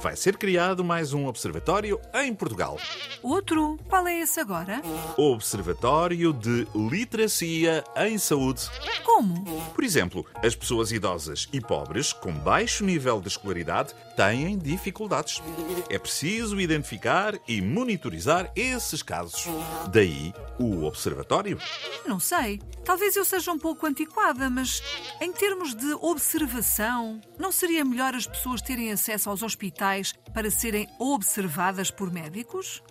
Vai ser criado mais um observatório em Portugal. Outro? Qual é esse agora? Observatório de Literacia em Saúde. Como? Por exemplo, as pessoas idosas e pobres com baixo nível de escolaridade têm dificuldades. É preciso identificar e monitorizar esses casos. Daí o observatório. Não sei. Talvez eu seja um pouco antiquada, mas em termos de observação, não seria melhor as pessoas terem acesso aos hospitais para serem observadas por médicos?